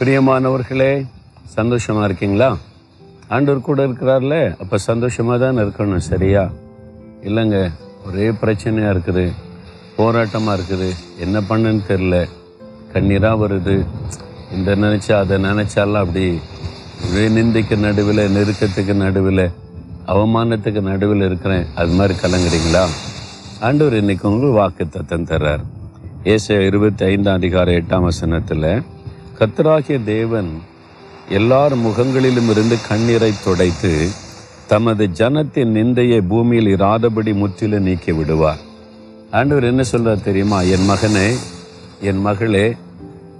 பிரியமானவர்களே சந்தோஷமா இருக்கீங்களா? ஆண்டவர் கூட இருக்கிறார்ல அப்ப சந்தோஷமா தான் இருக்கணும் சரியா? இல்லைங்க ஒரே பிரச்சனையா இருக்குது. போராட்டமா இருக்குது. என்ன பண்ணுன்னு தெரில கண்ணீரா வருது. இந்த நினைச்சா அதை நினச்சாலாம் அப்படி ஒரே நிந்தைக்கு நடுவில் நெருக்கத்துக்கு நடுவில் அவமானத்துக்கு நடுவில் இருக்கிறேன். அது மாதிரி கலங்குறீங்களா? ஆண்டவர் இன்னைக்கு உங்களுக்கு வாக்கு தத்தம் தர்றார். ஏச இருபத்தி ஐந்தாம் அதிகார எட்டாம் வசனத்தில் கத்தராகிய தேவன் எல்லார் முகங்களிலும் இருந்து கண்ணீரை துடைத்து தமது ஜனத்தின் நிந்தையை பூமியில் இராதபடி முற்றிலும் நீக்கி விடுவார். ஆண்டவர் என்ன சொல்றார் தெரியுமா? என் மகனே என் மகளே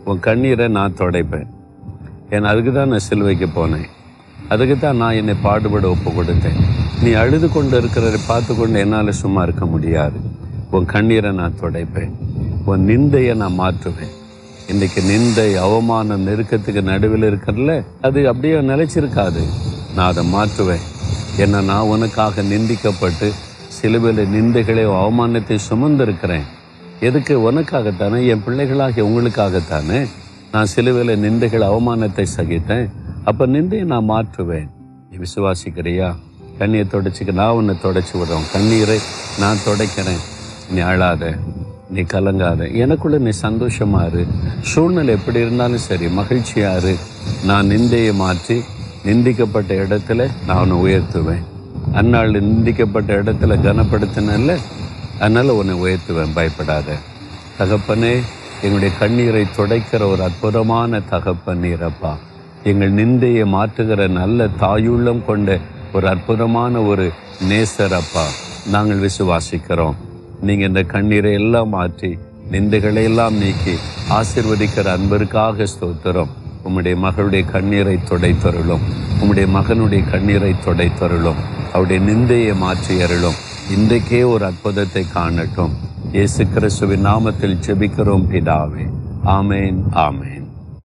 உன் கண்ணீரை நான் துடைப்பேன். ஏன் அதுக்கு தான் நான் சிலுவைக்கு போனேன். அதுக்கு தான் நான் என்னை பாடுபட ஒப்பு கொடுத்தேன் நீ அழுது கொண்டு இருக்கிறதை பார்த்து கொண்டு என்னால் சும்மா இருக்க முடியாது. உன் கண்ணீரை நான் துடைப்பேன். உன் நிந்தையை நான் மாற்றுவேன். இன்னைக்கு நிந்தை அவமான நெருக்கத்துக்கு நடுவில் இருக்கிறல அது அப்படியே நிலைச்சிருக்காது. நான் அதை மாற்றுவேன். என்ன நான் உனக்காக நிந்திக்கப்பட்டு சிலுவையில் நிந்தைகளை அவமானத்தை சுமந்திருக்கிறேன். எதுக்கு? உனக்காகத்தானே? என் பிள்ளைகளாகிய உங்களுக்காகத்தானே? நான் சிலுவையில் நிந்தைகள் அவமானத்தை சகித்தேன். அப்போ நிந்தையை நான் மாற்றுவேன். நீ விசுவாசிக்கிறியா? கண்ணியை தொடச்சிக்க நான் உன்னை தொடச்சி விடுறோம். கண்ணீரை நான் துடைக்கிறேன். நீ அழாத. நீ கலங்காத. எனக்குள்ள நீ சந்தோஷமா இரு. சூழ்நிலை எப்படி இருந்தாலும் சரி மகிழ்ச்சியா இரு. நான் நிந்தையை மாற்றி நிந்திக்கப்பட்ட இடத்துல நான் உயர்த்துவேன். அந்நாள் நிந்திக்கப்பட்ட இடத்துல கனப்படுத்தினல்ல அதனால் உன்னை உயர்த்துவேன். பயப்படாத. தகப்பனே எங்களுடைய கண்ணீரை துடைக்கிற ஒரு அற்புதமான தகப்பன் நீரப்பா எங்கள் நிந்தையை மாற்றுகிற நல்ல தாயுள்ளம் கொண்ட ஒரு அற்புதமான ஒரு நேசரப்பா நாங்கள் விசுவாசிக்கிறோம். நீங்க இந்த கண்ணீரை எல்லாம் மாற்றி நிந்தைகளை எல்லாம் நீக்கி ஆசிர்வதிக்கிற அன்பருக்காக ஸ்தோத்திரம். உம்முடைய மகளுடைய கண்ணீரை துடைத்தருளும். உம்முடைய மகனுடைய கண்ணீரை துடைத்தருளும். அவருடைய நிந்தையை மாற்றி அருளும். இன்றைக்கே ஒரு அற்புதத்தை காணட்டும். இயேசு கிறிஸ்துவின் நாமத்தில் ஜெபிக்கிறோம் பிதாவே. ஆமேன் ஆமேன்.